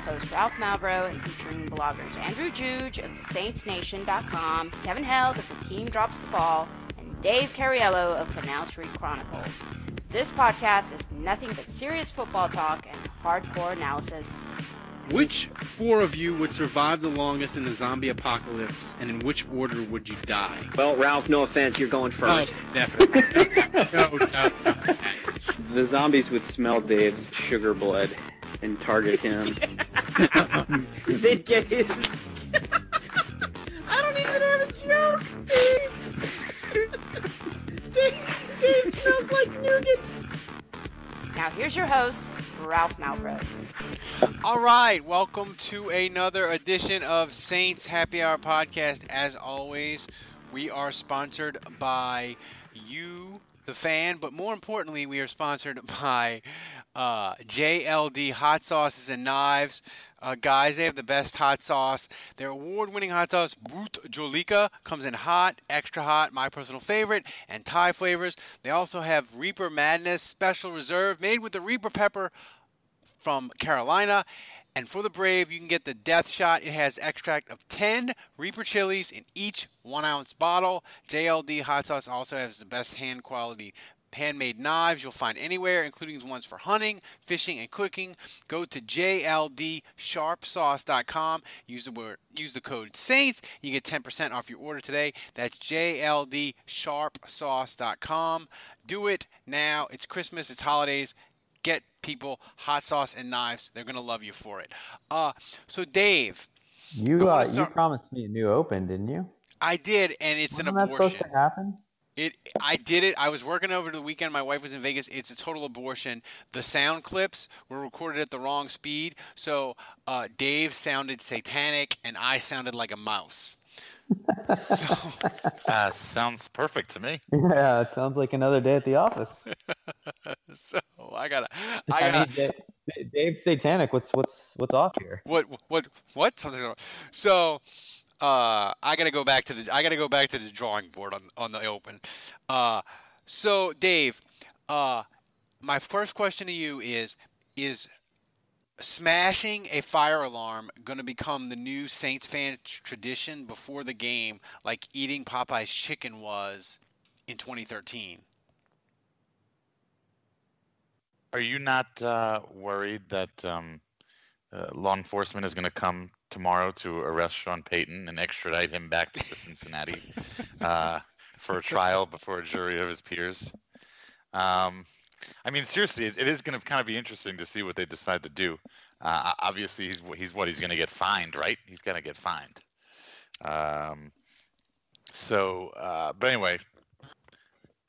host Ralph Malbrough, and featuring bloggers Andrew Juge of SaintsNation.com, Kevin Held of The Team Drops the Ball, and Dave Cariello of Canal Street Chronicles. This podcast is nothing but serious football talk and hardcore analysis. Which four of you would survive the longest in the zombie apocalypse, and in which order would you die? Well, Ralph, no offense, you're going first. Oh, definitely. no, no, no. The zombies would smell Dave's sugar blood and target him. They'd get his. I don't even have a joke, Dave. Dave, Dave smells like nougat. Now here's your host, Ralph Malbrough. All right, welcome to another edition of Saints Happy Hour podcast. As always, we are sponsored by you, the fan, but more importantly, we are sponsored by uh, JLD Hot Sauces and Knives. Uh, guys, they have the best hot sauce. Their award-winning hot sauce, Bhut Jolokia, comes in hot, extra hot, my personal favorite, and Thai flavors. They also have Reaper Madness Special Reserve, made with the Reaper pepper from Carolina. And for the Brave, you can get the Death Shot. It has extract of 10 Reaper chilies in each one ounce bottle. JLD Hot Sauce also has the best hand quality handmade knives you'll find anywhere, including the ones for hunting, fishing, and cooking. Go to jldsharpsauce.com. Use the word, use the code Saints. You get 10% off your order today. That's jldsharpsauce.com. Do it now. It's Christmas. It's holidays. Get people hot sauce and knives. They're gonna love you for it. Uh, so Dave, You uh, you promised me a new open, didn't you? I did, and it's Wasn't an that abortion. supposed to happen? It, I did it. I was working over the weekend. My wife was in Vegas. It's a total abortion. The sound clips were recorded at the wrong speed, so uh, Dave sounded satanic, and I sounded like a mouse. so, Uh, sounds perfect to me. Yeah, it sounds like another day at the office. so I gotta, I I, gotta. mean, Dave, Dave Satanic. What's what's what's off here? What what what? Something. So uh, I gotta go back to the I gotta go back to the drawing board on on the open. Uh, so Dave, uh, my first question to you is is smashing a fire alarm going to become the new Saints fan tradition before the game, like eating Popeye's chicken was in 2013? Are you not uh, worried that um, uh, law enforcement is going to come tomorrow to arrest Sean Payton and extradite him back to Cincinnati uh, for a trial before a jury of his peers? Um, I mean, seriously, it, it is going to kind of be interesting to see what they decide to do. Uh, obviously, he's he's what he's going to get fined, right? He's going to get fined. Um, so, uh, but anyway,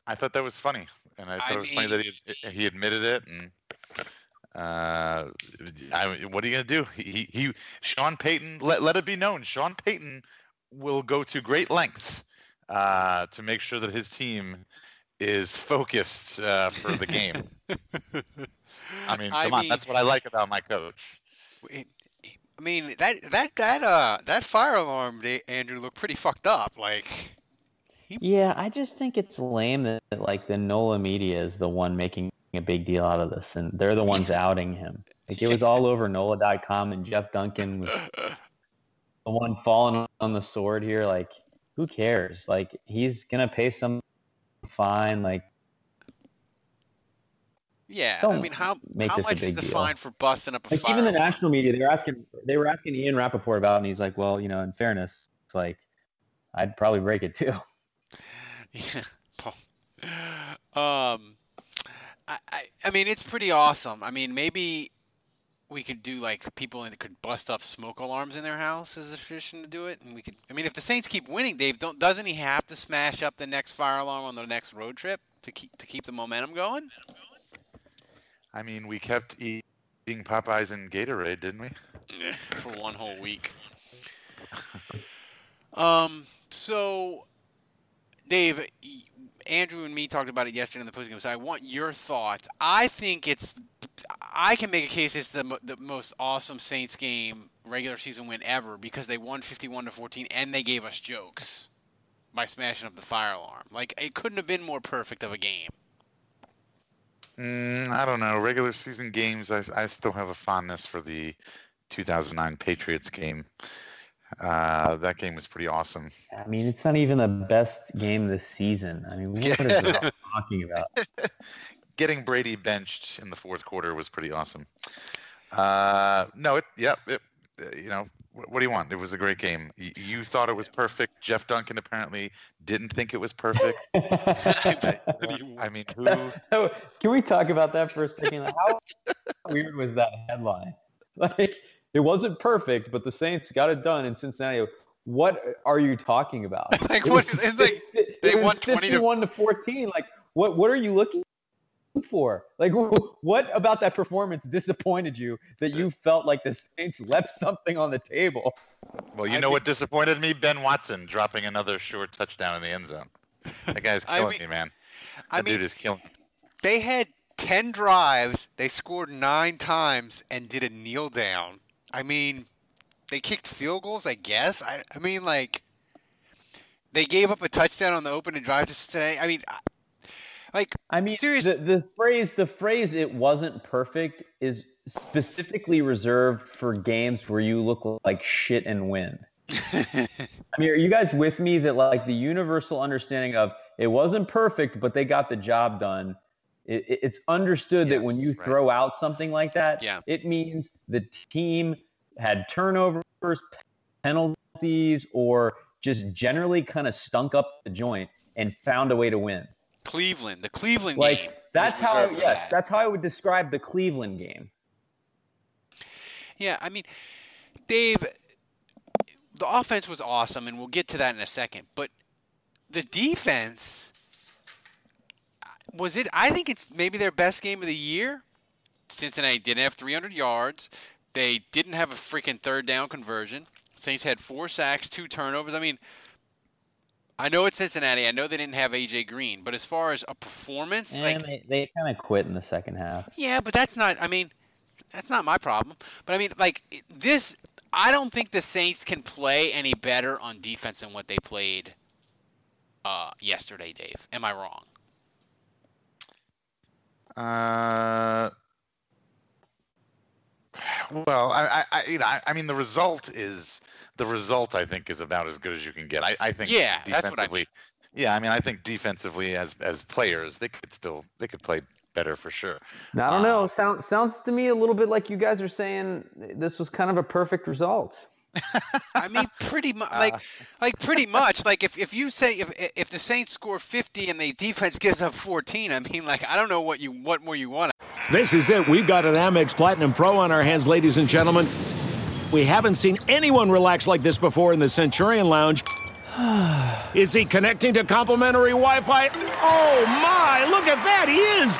I thought that was funny, and I thought I it was funny that he he admitted it, and uh, I, what are you gonna do? He, he he Sean Payton let let it be known Sean Payton will go to great lengths uh, to make sure that his team is focused uh, for the game. I mean, I come on, mean- that's what I like about my coach. I mean that that that uh that fire alarm, Da- Andrew, looked pretty fucked up. Like, Yeah, I just think it's lame that like the NOLA media is the one making a big deal out of this, and they're the ones outing him. Like it was all over NOLA.com, and Jeff Duncan was the one falling on the sword here. Like, who cares? Like he's gonna pay some fine. Like yeah. I mean, how how much is the deal. fine for busting up a like fire? even the national media, they were asking they were asking Ian Rapoport about, it, and he's like, well, you know, in fairness, it's like I'd probably break it too. Yeah. Um, I, I I mean, it's pretty awesome. I mean, maybe we could do like people that could bust up smoke alarms in their house as a tradition to do it, and we could. I mean, if the Saints keep winning, Dave, don't doesn't he have to smash up the next fire alarm on the next road trip to keep to keep the momentum going? I mean, we kept Eating Popeyes and Gatorade, didn't we? for one whole week. Um. So, Dave, Andrew and me talked about it yesterday in the postgame. So I want your thoughts. I think it's. I can make a case it's the the most awesome Saints game regular season win ever because they won 51 to 14 and they gave us jokes by smashing up the fire alarm. Like it couldn't have been more perfect of a game. Mm, I don't know. Regular season games, I, I still have a fondness for the 2009 Patriots game. Uh, that game was pretty awesome. I mean, it's not even the best game this season. I mean, what is it talking about? Getting Brady benched in the fourth quarter was pretty awesome. Uh, no, it, yep, it, uh, you know, what, what do you want? It was a great game. Y- you thought it was perfect. Jeff Duncan apparently didn't think it was perfect. I mean, who? So, Can we talk about that for a second? How weird was that headline? Like, it wasn't perfect, but the Saints got it done in Cincinnati. What are you talking about? Like, It what- was it's like fif- they it won 20 to- 51 to 14. Like, what what are you looking for? Like, what about that performance disappointed you that you felt like the Saints left something on the table? Well, you I know mean- what disappointed me? Ben Watson dropping another short touchdown in the end zone. That guy's I killing mean- me, man. I That mean, dude is killing me. they had 10 drives, they scored nine times, and did a kneel down. I mean, they kicked field goals, I guess. I, I mean, like, they gave up a touchdown on the opening drive to Cincinnati. I mean, like, I mean, Serious- the, the phrase the phrase "it wasn't perfect" is specifically reserved for games where you look like shit and win. I mean, are you guys with me that like the universal understanding of it wasn't perfect, but they got the job done? It, it- it's understood that when you right. throw out something like that, Yeah. it means the team had turnovers, penalties, or just generally kind of stunk up the joint and found a way to win. Cleveland, the Cleveland Like game. that's how for yes, that. that's how I would describe the Cleveland game. Yeah, I mean, Dave, the offense was awesome, and we'll get to that in a second. But the defense was it? I think it's maybe their best game of the year. Cincinnati didn't have 300 yards. They didn't have a freaking third down conversion. Saints had four sacks, two turnovers. I mean, I know it's Cincinnati. I know they didn't have AJ Green, but as far as a performance, And like they, they kind of quit in the second half. yeah, but that's not. I mean, that's not my problem. But I mean, like this, I don't think the Saints can play any better on defense than what they played uh, yesterday. Dave, am I wrong? Uh, well, I, I, I, you know, I, I mean, the result is the result. I think is about as good as you can get. I, I think. Yeah, that's what I defensively. Yeah, I mean, I think defensively, as as players, they could still they could play better for sure. I don't know. Sound, sounds to me a little bit like you guys are saying this was kind of a perfect result. I mean, pretty much. Like, uh. like pretty much. Like, if, if you say if if the Saints score 50 and the defense gives up 14, I mean, like, I don't know what you what more you want. This is it. We've got an Amex Platinum Pro on our hands, ladies and gentlemen. We haven't seen anyone relax like this before in the Centurion Lounge. Is he connecting to complimentary Wi Fi? Oh my, look at that, he is!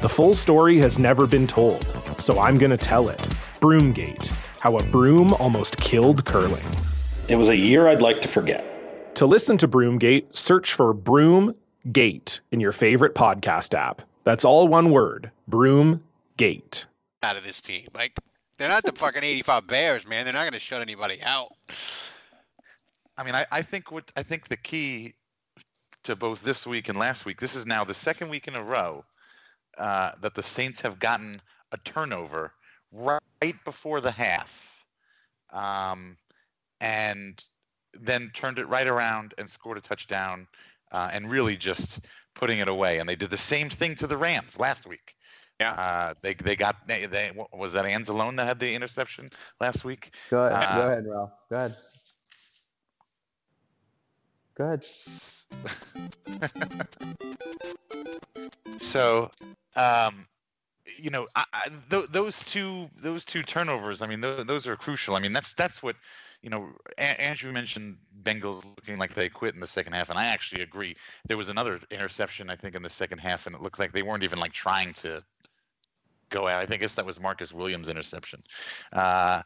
The full story has never been told, so I'm going to tell it. Broomgate How a Broom Almost Killed Curling. It was a year I'd like to forget. To listen to Broomgate, search for Broomgate in your favorite podcast app. That's all one word Broomgate. out of this team. Like They're not the fucking 85 Bears, man. They're not going to shut anybody out. I mean, I, I think what I think the key to both this week and last week. This is now the second week in a row uh, that the Saints have gotten a turnover right before the half, um, and then turned it right around and scored a touchdown, uh, and really just putting it away. And they did the same thing to the Rams last week. Yeah. Uh, they they got they, they was that Anzalone that had the interception last week. Go ahead, Uh, go ahead, Ralph. Go ahead. Go ahead. So, um, you know, I, I, th- those two those two turnovers. I mean, th- those are crucial. I mean, that's that's what you know. A- Andrew mentioned Bengals looking like they quit in the second half, and I actually agree. There was another interception, I think, in the second half, and it looked like they weren't even like trying to go out. I think I guess that was Marcus Williams' interception. Uh,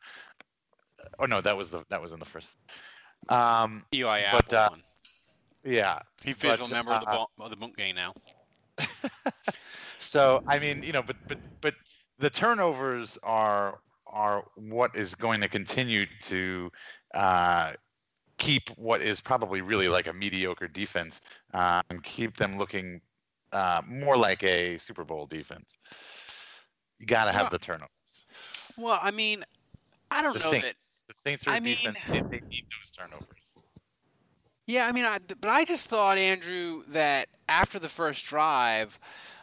oh no, that was the that was in the first. Um, Eli but, uh, one. yeah, He official but, member of the, uh, ball, of the book game now. So I mean, you know, but but but the turnovers are are what is going to continue to uh, keep what is probably really like a mediocre defense uh, and keep them looking uh, more like a Super Bowl defense. You got to have Yeah. the turnovers. Well, I mean, I don't The know Saints, that. the Saints are a I mean- defense. They, they need those turnovers. Yeah, I mean, I, but I just thought Andrew that after the first drive,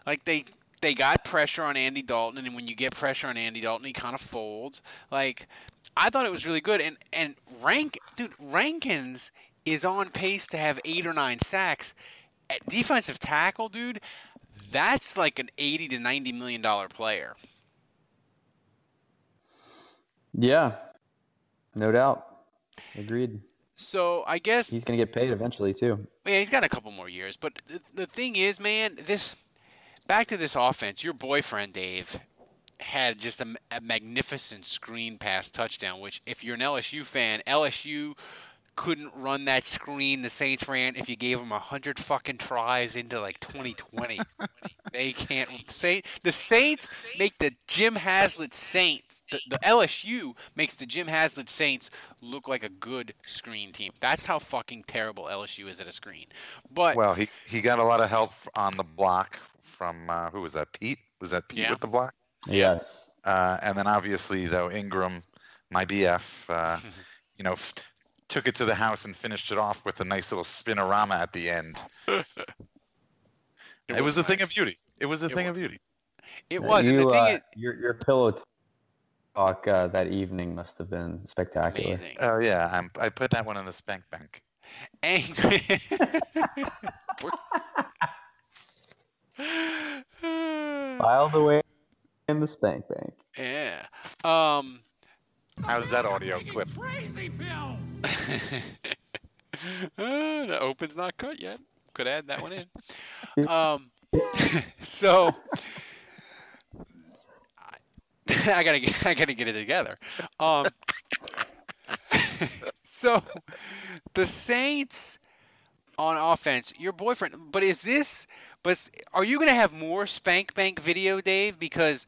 like they they got pressure on Andy Dalton, and when you get pressure on Andy Dalton, he kind of folds. Like I thought it was really good, and and rank dude Rankins is on pace to have eight or nine sacks. At defensive tackle, dude, that's like an eighty to ninety million dollar player. Yeah, no doubt. Agreed. So I guess He's gonna get paid eventually too. Yeah, he's got a couple more years. But the, the thing is, man, this back to this offense. Your boyfriend Dave had just a magnificent screen pass touchdown. Which, if you're an LSU fan, LSU couldn't run that screen the Saints ran if you gave them a hundred fucking tries into like 2020. they can't. Saint the Saints make the Jim Haslett Saints. The, the LSU makes the Jim Haslett Saints look like a good screen team. That's how fucking terrible LSU is at a screen. But Well, he he got a lot of help on the block from uh, who was that? Pete was that Pete Yeah. with the block? Yes. Uh, and then obviously, though, Ingram, my BF, uh, you know, f- took it to the house and finished it off with a nice little spinorama at the end. It, was, a thing of beauty. It was a It thing wa- of beauty. it was. and the thing uh, is, your your pillow talk uh, that evening must have been spectacular. amazing. Oh yeah, I'm, I put that one in the spank bank. Angry. Filed away in the spank bank. yeah. Um. How's that audio clip? Crazy Uh, the open's not cut yet. Could add that one in. Um, so I, I gotta get, I gotta get it together. Um, so the Saints on offense, your boyfriend. But is this? But are you gonna have more Spank Bank video, Dave? Because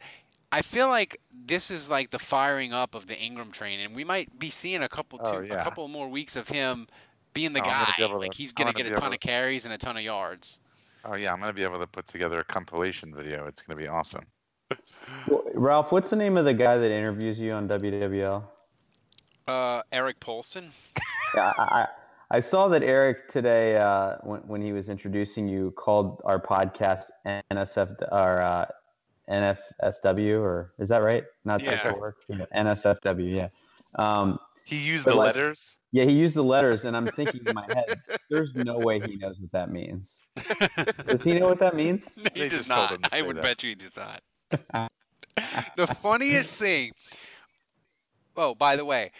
I feel like this is like the firing up of the Ingram train, and we might be seeing a couple, two, Oh, a couple more weeks of him being the Oh, I'm gonna guy. be Like to- he's gonna gonna get a ton able of carries and a ton of yards. Oh yeah, I'm gonna be able to put together a compilation video. It's gonna be awesome. Well, Ralph, what's the name of the guy that interviews you on WWL? Uh, Eric Paulsen. Yeah, I, I, I saw that Eric today, uh, when, when he was introducing you, called our podcast NSF or uh, NFSW, or is that right? Not safe Yeah. for work. Yeah, NSFW. Yeah. Um, He used the like- letters. yeah, he used the letters, and I'm thinking in my head, there's no way he knows what that means. Does he know what that means? he They does not. I would that. bet you he does not. the funniest thing. Oh, by the way,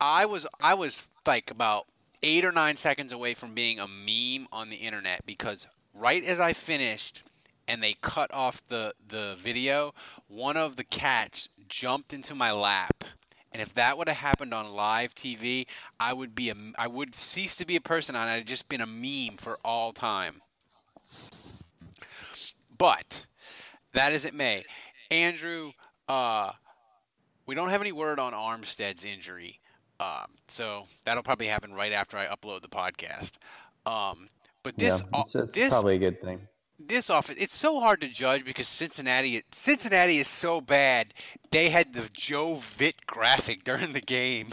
I was I was like about eight or nine seconds away from being a meme on the internet because right as I finished and they cut off the the video, one of the cats jumped into my lap. And if that would have happened on live TV, I would be a I would cease to be a person and I'd just been a meme for all time. But that as it may, Andrew, uh, we don't have any word on Armstead's injury, um, so that'll probably happen right after I upload the podcast. Um, but this, yeah, it's, it's this probably a good thing. this offense, it's so hard to judge because Cincinnati, Cincinnati is so bad. They had the Joe Vitt graphic during the game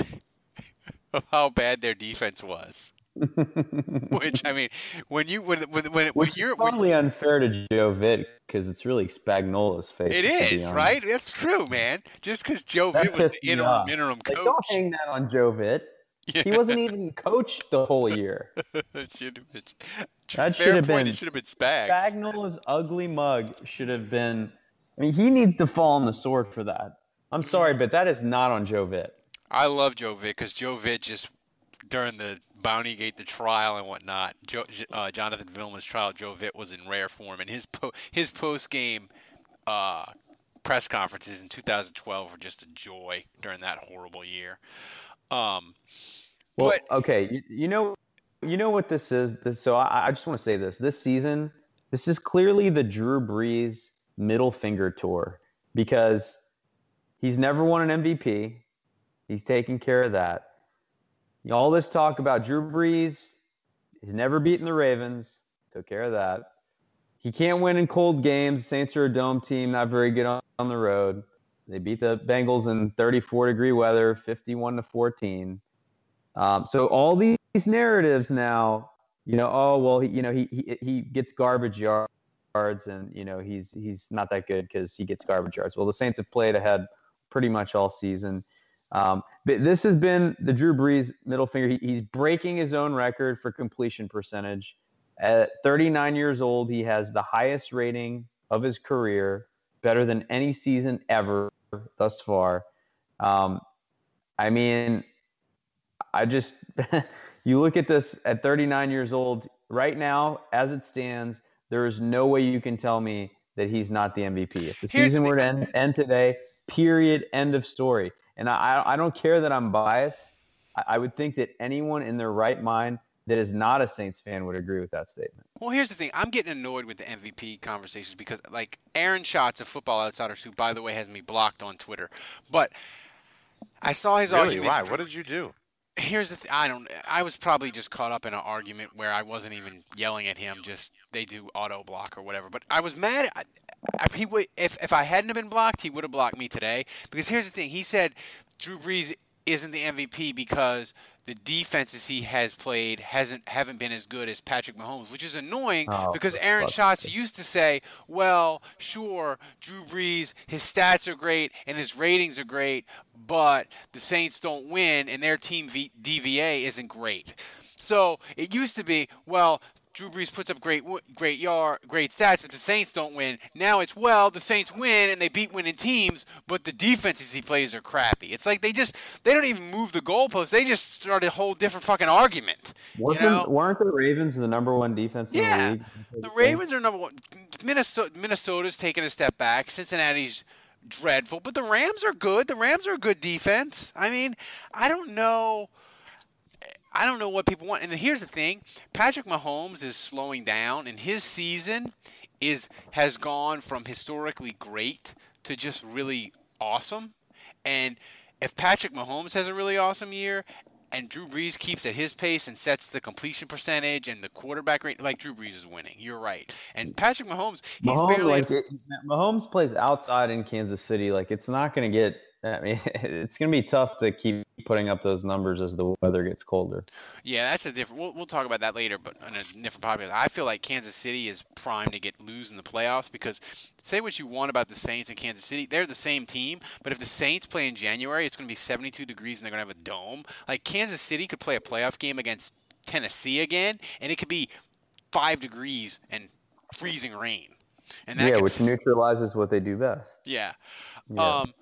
of how bad their defense was. Which I mean, when you when when when, when you're probably unfair to Joe Vitt because it's really Spagnuolo's face. it is right. That's true, man. Just because Joe That Vitt was the interim off. interim Like, coach. don't hang that on Joe Vitt. He wasn't even coached the whole year. It should have been. That should have been. It should have been Spags. Spagnuolo's ugly mug should have been. I mean, he needs to fall on the sword for that. I'm sorry, but that is not on Joe Vitt. I love Joe Vitt because Joe Vitt just during the Bounty Gate, the trial and whatnot, Joe, uh, Jonathan Vilma's trial, Joe Vitt was in rare form, and his po- his post game uh, press conferences in 2012 were just a joy during that horrible year. Um, Well, okay, you, you know, you know what this is. This, so I, I just want to say this: this season, this is clearly the Drew Brees middle finger tour because he's never won an MVP. He's taking care of that. All this talk about Drew Brees, he's never beaten the Ravens. Took care of that. He can't win in cold games. Saints are a dome team, not very good on, on the road. They beat the Bengals in 34 degree weather, 51 to 14. Um, so all these narratives now, you know, oh well, he, you know, he he he gets garbage yards, and you know he's he's not that good because he gets garbage yards. Well, the Saints have played ahead pretty much all season. Um, but this has been the Drew Brees middle finger. He, he's breaking his own record for completion percentage. At 39 years old, he has the highest rating of his career, better than any season ever thus far. Um, I mean, I just you look at this at 39 years old right now, as it stands, there is no way you can tell me that he's not the MVP. If the Here's season the- were to end, end today, period, end of story. And I, I don't care that I'm biased. I, I would think that anyone in their right mind that is not a Saints fan would agree with that statement. Well, here's the thing. I'm getting annoyed with the MVP conversations because, like, Aaron Schatz of Football Outsiders, who, by the way, has me blocked on Twitter, but I saw his Really? argument. Why? What did you do? Here's the. Th- I don't. I was probably just caught up in an argument where I wasn't even yelling at him. Just they do auto block or whatever. But I was mad. I, I, he would, if if I hadn't been blocked, he would have blocked me today. Because here's the thing. He said Drew Brees isn't the MVP because the defenses he has played hasn't haven't been as good as Patrick Mahomes, which is annoying Oh, because Aaron Schatz used to say, "Well, sure, Drew Brees, his stats are great and his ratings are great, but the Saints don't win and their team v- DVOA isn't great." So it used to be, well, Drew Brees puts up great, great yard, great stats, but the Saints don't win. Now it's well, the Saints win and they beat winning teams, but the defenses he plays are crappy. It's like they just they don't even move the goalposts. They just start a whole different fucking argument. You know? weren't the Ravens the number one defense in Yeah. the league? The Ravens are number one. Minnesota, Minnesota's taking a step back. Cincinnati's dreadful, but the Rams are good. The Rams are a good defense. I mean, I don't know. I don't know what people want. And here's the thing: Patrick Mahomes is slowing down, and his season is has gone from historically great to just really awesome. And if Patrick Mahomes has a really awesome year, and Drew Brees keeps at his pace and sets the completion percentage and the quarterback rate, like Drew Brees is winning. You're right. And Patrick Mahomes, he's Mahomes, barely. like, Mahomes plays outside in Kansas City. Like it's not going to get. I mean, it's going to be tough to keep putting up those numbers as the weather gets colder. Yeah, that's a different. We'll, we'll talk about that later, but on a different podcast. I feel like Kansas City is primed to get lose in the playoffs because say what you want about the Saints and Kansas City, they're the same team. But if the Saints play in January, it's going to be 72 degrees and they're going to have a dome. Like Kansas City could play a playoff game against Tennessee again, and it could be five degrees and freezing rain. And that yeah, which neutralizes what they do best. yeah. Yeah. Um,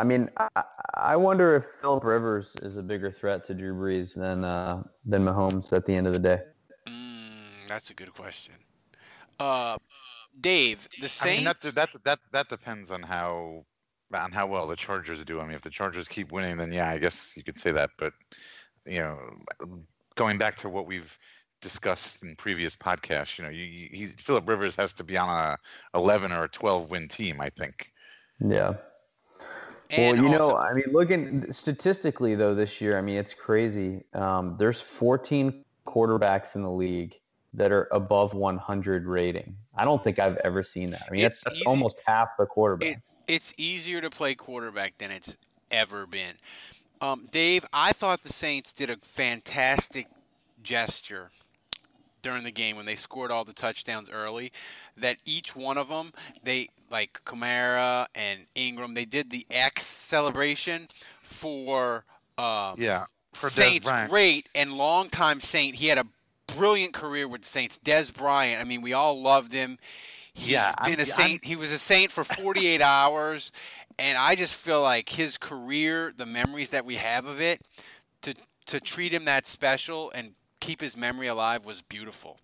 I mean, I, I wonder if Philip Rivers is a bigger threat to Drew Brees than uh, than Mahomes at the end of the day. mm, that's a good question. Uh, Dave, the I mean, that, that that that depends on how on how well the Chargers do. I mean, if the Chargers keep winning, then yeah, I guess you could say that. But you know, going back to what we've discussed in previous podcasts, you know, you, you, he, Philip Rivers has to be on a 11 or a 12 win team. I think. Yeah. And well, you also, know, I mean, looking statistically though, this year, I mean, it's crazy. Um, there's 14 quarterbacks in the league that are above 100 rating. I don't think I've ever seen that. I mean, It's that's, that's almost half the quarterback. it, it's easier to play quarterback than it's ever been. Um, Dave, I thought the Saints did a fantastic gesture during the game when they scored all the touchdowns early. That each one of them, they like Kamara and Ingram, they did the X celebration for um, Yeah, for Saints. Great and longtime Saint. He had a brilliant career with the Saints. Dez Bryant. I mean, we all loved him. He's Yeah, been I'm- a saint. he was a saint for 48 hours, and I just feel like his career, the memories that we have of it, to to treat him that special and keep his memory alive was beautiful.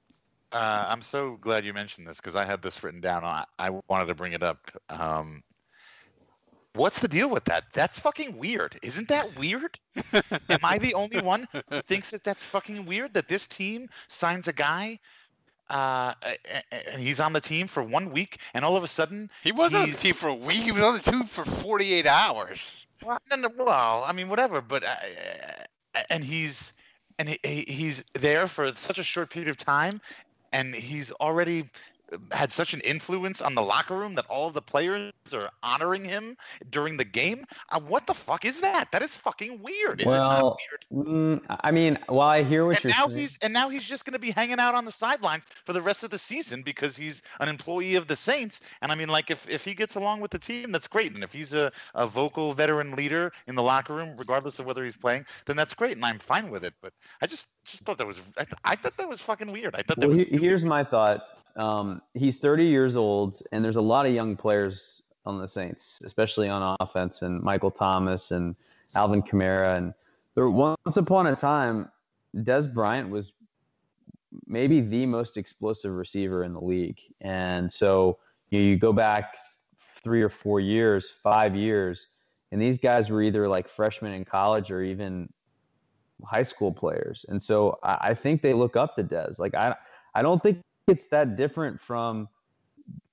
Uh, I'm so glad you mentioned this because I had this written down. I, I wanted to bring it up. Um, what's the deal with that? That's fucking weird. Isn't that weird? Am I the only one who thinks that that's fucking weird? That this team signs a guy, uh, and he's on the team for one week, and all of a sudden He wasn't on the team for a week. He was on the team for 48 hours. Well, no, no, well, I mean, whatever, but uh, and he's and he, he- he's there for such a short period of time, and he's already had such an influence on the locker room that all of the players are honoring him during the game. Uh, what the fuck is that? That is fucking weird. Is it not well, weird? mm, I mean, while I hear what And you're now saying, he's and now he's just going to be hanging out on the sidelines for the rest of the season because he's an employee of the Saints. And I mean, like if, if he gets along with the team, that's great. And if he's a, a vocal veteran leader in the locker room, regardless of whether he's playing, then that's great, and I'm fine with it. But I just just thought that was I, th- I thought that was fucking weird. I thought that well, was he- here's my thought. Um, he's 30 years old, and there's a lot of young players on the Saints, especially on offense, and Michael Thomas and Alvin Kamara. And there, once upon a time, Dez Bryant was maybe the most explosive receiver in the league. And so you, you go back three or four years, five years, and these guys were either like freshmen in college or even high school players. And so I, I think they look up to Dez. Like I I don't think it's that different from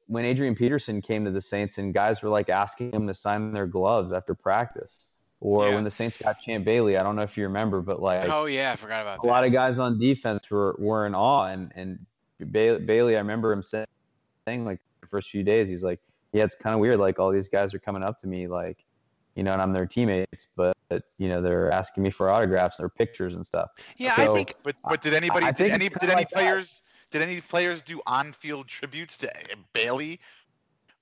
when Adrian Peterson came to the Saints and guys were like asking him to sign their gloves after practice. Or Yeah. when the Saints got Champ Bailey, I don't know if you remember, but like oh yeah, I forgot about a that. lot of guys on defense were, were in awe. And, and Bailey, Bailey, I remember him saying, saying like the first few days, he's like, yeah, it's kind of weird. Like all these guys are coming up to me, like, you know, and I'm their teammates, but you know, they're asking me for autographs or pictures and stuff. Yeah, I think But but did anybody I did think any it's did any like that. Players did any players do on-field tributes to uh, Bailey?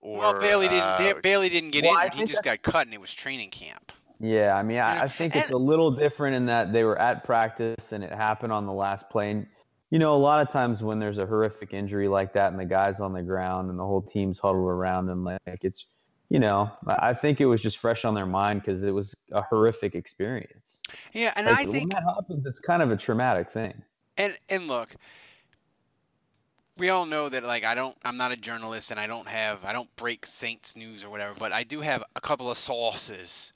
Or well, Bailey didn't. uh, Bailey didn't get well, injured. He just got cut, and it was training camp. Yeah, I mean, know, I, I think it's a little different in that they were at practice and it happened on the last play. And, you know, a lot of times when there's a horrific injury like that and the guy's on the ground and the whole team's huddled around him, like it's, you know, I I think it was just fresh on their mind because it was a horrific experience. Yeah, and Like, I when think that happens, it's kind of a traumatic thing. And and look, we all know that like I don't I'm not a journalist and I don't have I don't break Saints news or whatever, but I do have a couple of sources.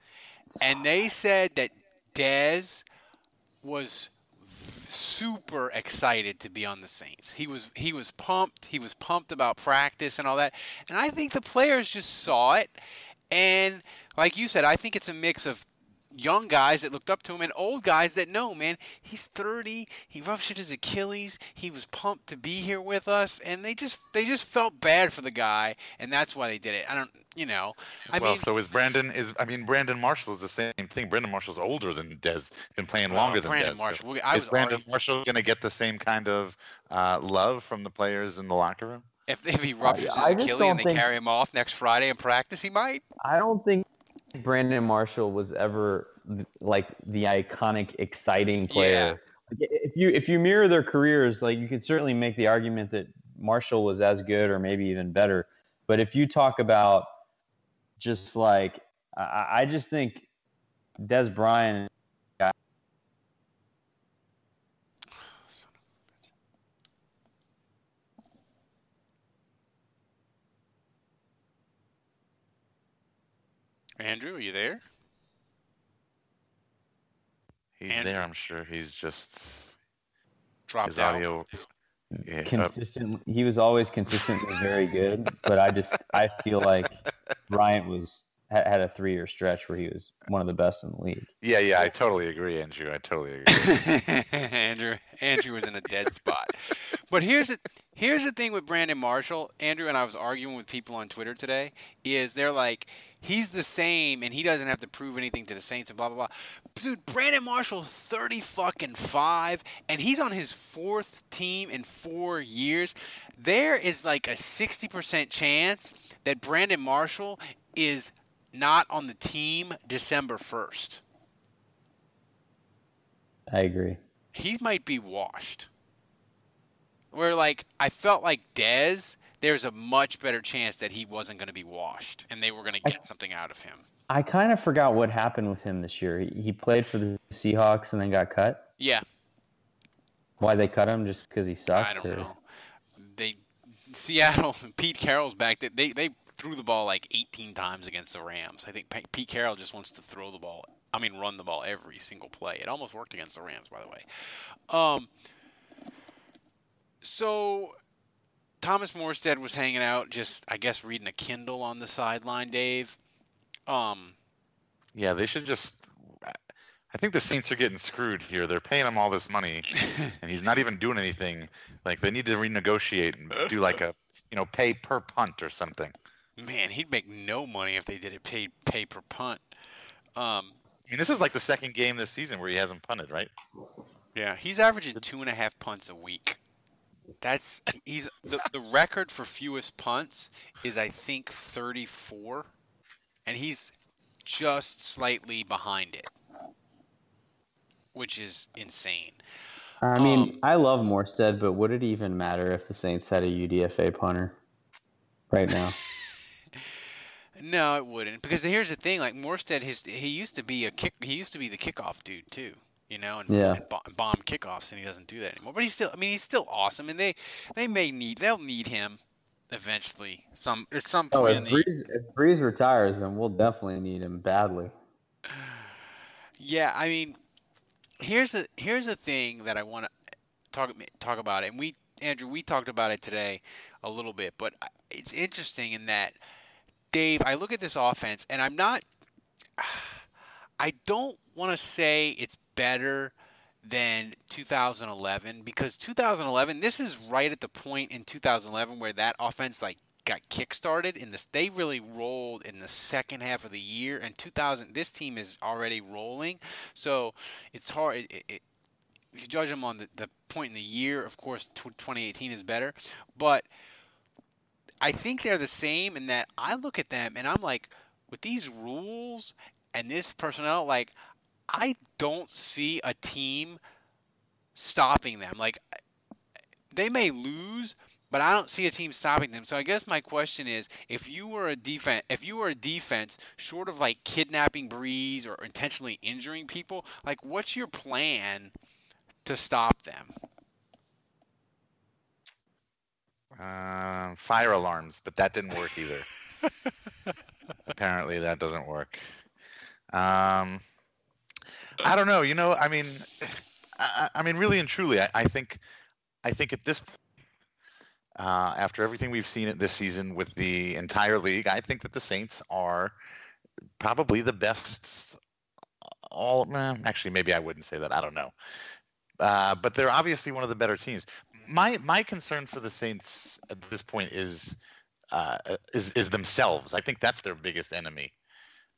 And they said that Dez was super excited to be on the Saints. He was he was pumped. He was pumped about practice and all that. And I think the players just saw it and like you said, I think it's a mix of young guys that looked up to him and old guys that know, man, he's 30, he ruptured his Achilles, he was pumped to be here with us and they just they just felt bad for the guy and that's why they did it. I don't, you know. I well, mean, so is Brandon? Is I mean, Brandon Marshall is the same thing. Brandon Marshall's older than Dez, been playing Well, longer than Brandon Dez. Marshall, So is Brandon already- Marshall going to get the same kind of uh, love from the players in the locker room? if, if he ruptures I his just Achilles and they think- carry him off next Friday in practice, he might. I don't think Brandon Marshall was ever like the iconic, exciting player. Like, If you if you mirror their careers, like you could certainly make the argument that Marshall was as good or maybe even better. But if you talk about just like I, I just think Dez Bryant Andrew, are you there? He's Andrew. there, I'm sure. He's just Dropped his out. audio. Yeah, uh, consistent he was always consistently very good. But I just I feel like Bryant was had, had a three year stretch where he was one of the best in the league. Yeah, yeah, I totally agree, Andrew. I totally agree. Andrew Andrew was in a dead spot. But here's the here's the thing with Brandon Marshall. Andrew and I was arguing with people on Twitter today. Is they're like he's the same and he doesn't have to prove anything to the Saints and blah blah blah. Dude, Brandon Marshall thirty fucking five and he's on his fourth team in four years. There is like a sixty percent chance that Brandon Marshall is not on the team December first. I agree. He might be washed. Where like I felt like Dez, there's a much better chance that he wasn't going to be washed, and they were going to get something out of him. I kind of forgot what happened with him this year. He, he played for the Seahawks and then got cut. Yeah, Why they cut him? Just because he sucked? I don't or- know. They Seattle, Pete Carroll's back. They they, they threw the ball like 18 times against the Rams. I think Pete Carroll just wants to throw the ball. I mean, run the ball every single play. It almost worked against the Rams, by the way. Um. So Thomas Morstead was hanging out, just I guess reading a Kindle on the sideline. Dave. Um. Yeah, they should just. I think the Saints are getting screwed here. They're paying him all this money, and he's not even doing anything. Like they need to renegotiate and do like a, you know, pay per punt or something. Man, he'd make no money if they did it pay pay per punt. Um, I mean, this is like the second game this season where he hasn't punted, right? Yeah, he's averaging two and a half punts a week. That's he's the the record for fewest punts is I think 34, and he's just slightly behind it, which is insane. I mean, Um, I love Morstead, but would it even matter if the Saints had a UDFA punter right now? No, it wouldn't because here's the thing: like Morstead, his he used to be a kick. He used to be the kickoff dude too. You know, and, Yeah. and bo- bomb kickoffs, and he doesn't do that anymore. But he's still, I mean, he's still awesome, and they they may need they'll need him eventually. Some at some oh, point in if the Brees, if Brees retires, then we'll definitely need him badly. Yeah, I mean, here's the here's the thing that I want to talk talk about, and we Andrew we talked about it today a little bit, but it's interesting in that Dave, I look at this offense, and I'm not, I don't want to say it's better than 2011 because 2011 this is right at the point in 2011 where that offense like got kickstarted in this they really rolled in the second half of the year and 2000 this team is already rolling. So it's hard it, it, if you judge them on the, the point in the year of course 2018 is better. But I think they're the same in that I look at them and I'm like, with these rules and this personnel, like, I don't see a team stopping them. Like, they may lose, but I don't see a team stopping them. So I guess my question is, if you were a defense, if you were a defense, short of like kidnapping Brees or intentionally injuring people, like, what's your plan to stop them? Um, fire alarms, but that didn't work either. Apparently, that doesn't work. Um, I don't know. You know, I mean, I, I mean, really and truly, I, I think, I think at this point, uh, after everything we've seen this season with the entire league, I think that the Saints are probably the best. All eh, actually, maybe I wouldn't say that. I don't know, uh, but they're obviously one of the better teams. My my concern for the Saints at this point is uh, is is themselves. I think that's their biggest enemy.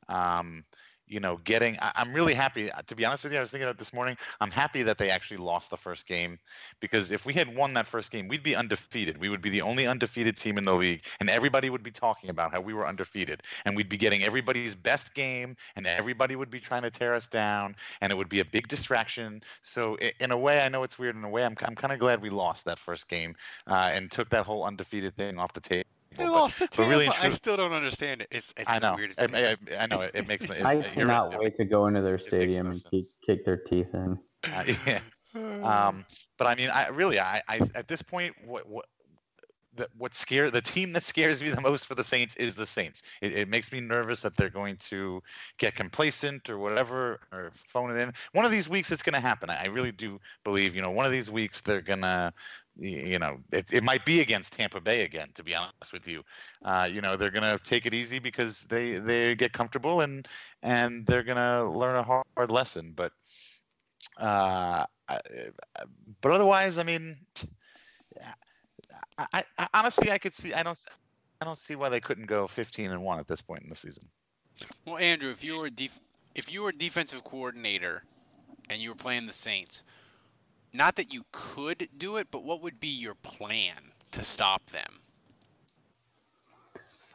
Um, you know, getting. I, I'm really happy. To be honest with you, I was thinking about this morning. I'm happy that they actually lost the first game, because if we had won that first game, we'd be undefeated. We would be the only undefeated team in the league, and everybody would be talking about how we were undefeated, and we'd be getting everybody's best game, and everybody would be trying to tear us down, and it would be a big distraction. So, in a way, I know it's weird. In a way, I'm I'm kind of glad we lost that first game uh, and took that whole undefeated thing off the table. They But- lost to but Tampa. really I still don't understand it. It's, it's I know. the weirdest I. I, I know. It, it makes. It's, I cannot right. wait to go into their stadium and kick, kick their teeth in. Uh, yeah. Um, but I mean, I really, I, I at this point, what, what what scare the team that scares me the most for the Saints is the Saints. It, it makes me nervous that they're going to get complacent or whatever or phone it in. One of these weeks it's going to happen. I, I really do believe. You know, one of these weeks they're gonna. You know, it, it might be against Tampa Bay again. To be honest with you, uh, you know they're gonna take it easy because they they get comfortable and and they're gonna learn a hard, hard lesson. But uh, but otherwise, I mean, I, I, honestly, I could see. I don't. I don't see why they couldn't go 15 and one at this point in the season. Well, Andrew, if you were def- if you were defensive coordinator and you were playing the Saints, not that you could do it, but what would be your plan to stop them?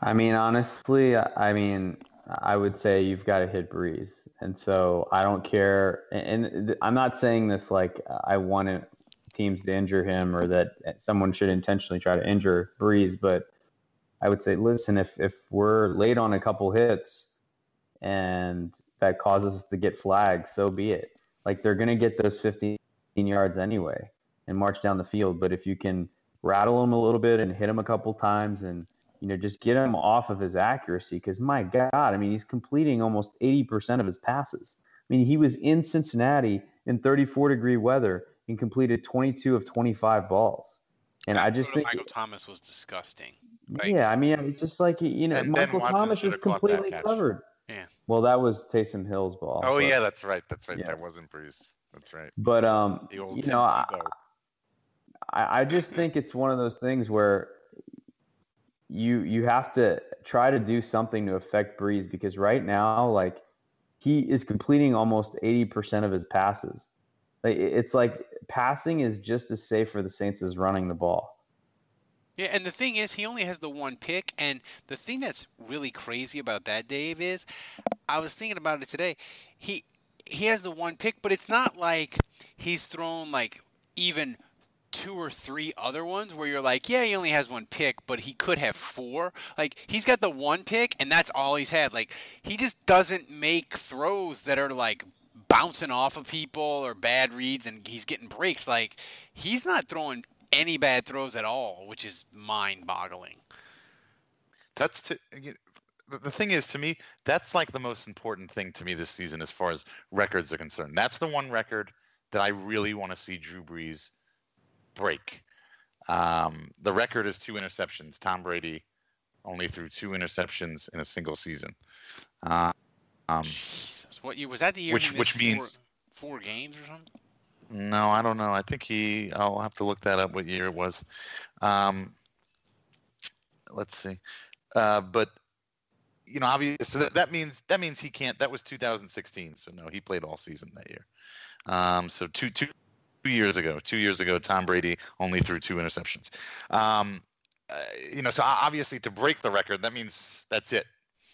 I mean, honestly, I mean, I would say you've got to hit Brees, and so I don't care. And I'm not saying this like I want teams to injure him or that someone should intentionally try to injure Brees. but I would say, listen, if if we're late on a couple hits and that causes us to get flagged, so be it. Like they're gonna get those 15 yards anyway and march down the field. But if you can rattle him a little bit and hit him a couple times and you know just get him off of his accuracy, because my God, I mean he's completing almost 80% of his passes. I mean he was in Cincinnati in 34 degree weather and completed 22 of 25 balls. And I just think Michael Thomas was disgusting. Like, yeah, I mean, it's just like you know, Michael Thomas was completely covered. Yeah. Well, that was Taysom Hill's ball. Oh but, yeah, that's right. That's right. Yeah. That wasn't Brees. That's right. But um, you know, I, I just think it's one of those things where you you have to try to do something to affect Brees because right now, like he is completing almost eighty percent of his passes. Like it's like passing is just as safe for the Saints as running the ball. Yeah, and the thing is, he only has the one pick. And the thing that's really crazy about that, Dave, is I was thinking about it today. He he has the one pick, but it's not like he's thrown like even two or three other ones where you're like, yeah, he only has one pick, but he could have four. Like he's got the one pick, and that's all he's had. Like he just doesn't make throws that are like bouncing off of people or bad reads and he's getting breaks. Like he's not throwing any bad throws at all, which is mind-boggling. That's to the thing is to me that's like the most important thing to me this season as far as records are concerned. That's the one record that I really want to see Drew Brees break. Um, the record is two interceptions. Tom Brady only threw two interceptions in a single season. Uh, um, what year was that? The year which which means four, four games or something. No, I don't know. I think he. I'll have to look that up. What year it was? Um, let's see. Uh, but you know, obviously, so that, that means that means he can't. That was 2016. So no, he played all season that year. Um, so two two two years ago. Two years ago, Tom Brady only threw two interceptions. Um, uh, you know, so obviously to break the record, that means that's it.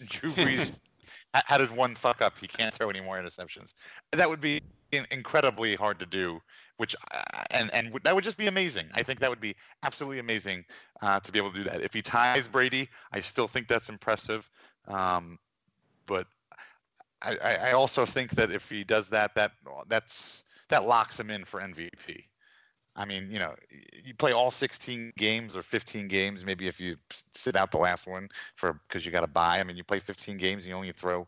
Drew Brees had does one fuck up. He can't throw any more interceptions. That would be incredibly hard to do. Which uh, and and that would just be amazing. I think that would be absolutely amazing uh, to be able to do that. If he ties Brady, I still think that's impressive. Um, but I, I also think that if he does that, that that's that locks him in for MVP. I mean, you know, you play all 16 games or 15 games. Maybe if you sit out the last one for because you got to buy. I mean, you play 15 games, and you only throw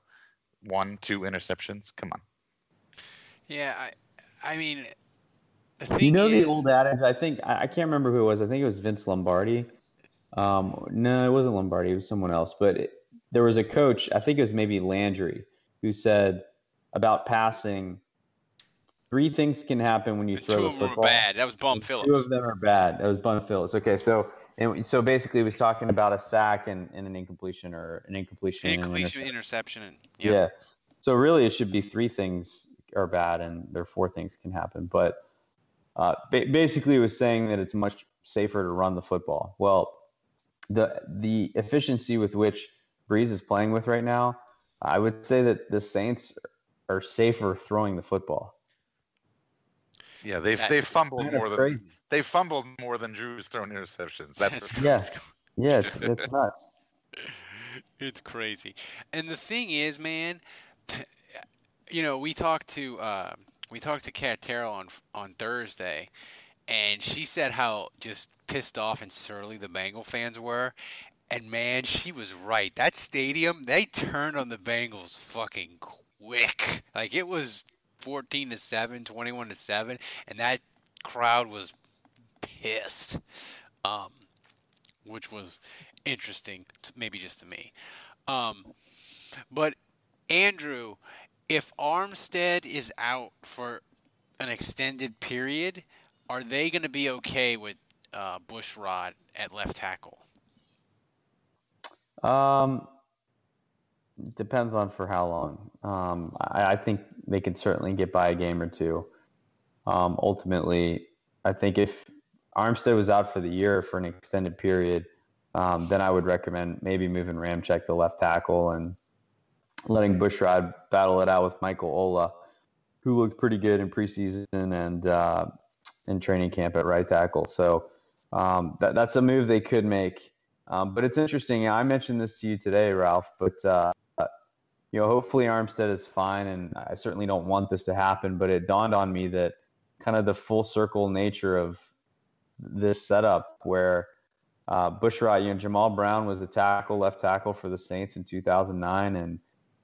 one, two interceptions. Come on. Yeah, I, I mean, you know is, the old adage. I think I, I can't remember who it was. I think it was Vince Lombardi. Um, no, it wasn't Lombardi. It was someone else. But it, there was a coach. I think it was maybe Landry who said about passing Three things can happen when you throw two the of football. them are bad. That was Bum Phillips. Two of them are bad. That was Bum Phillips. Okay, so and so basically, he was talking about a sack and, and an incompletion or an incompletion. Incompletion, and interception. And, yeah. yeah. So really, it should be three things are bad, and there are four things can happen. But uh, ba- basically, was saying that it's much safer to run the football. Well, the the efficiency with which Brees is playing with right now, I would say that the Saints are safer throwing the football. Yeah, they've That- they've fumbled more crazy. than they fumbled more than Drew's thrown interceptions. That's, for sure. Yeah, yeah, it's, it's nuts. It's crazy. And the thing is, man, you know, we talked to uh, we talked to Kat Terrell on on Thursday, and she said how just pissed off and surly the Bengal fans were. And man, she was right. That stadium, they turned on the Bengals fucking quick. Like it was 14 to 7, 21 to 7, and that crowd was pissed. Um, which was interesting, to, maybe just to me. Um, but Andrew, if Armstead is out for an extended period, are they going to be okay with uh, Bushrod at left tackle? Um, depends on for how long. Um, I, I think they can certainly get by a game or two. Um, ultimately, I think if Armstead was out for the year for an extended period, um, then I would recommend maybe moving Ramczyk to left tackle and letting Bushrod battle it out with Michael Ola, who looked pretty good in preseason and uh, in training camp at right tackle. So um, that, that's a move they could make. Um, but it's interesting. I mentioned this to you today, Ralph, but uh, you know, hopefully Armstead is fine, and I certainly don't want this to happen. But it dawned on me that kind of the full circle nature of this setup, where uh, Bushrod, you know, Jammal Brown was a tackle, left tackle for the Saints in 2009, and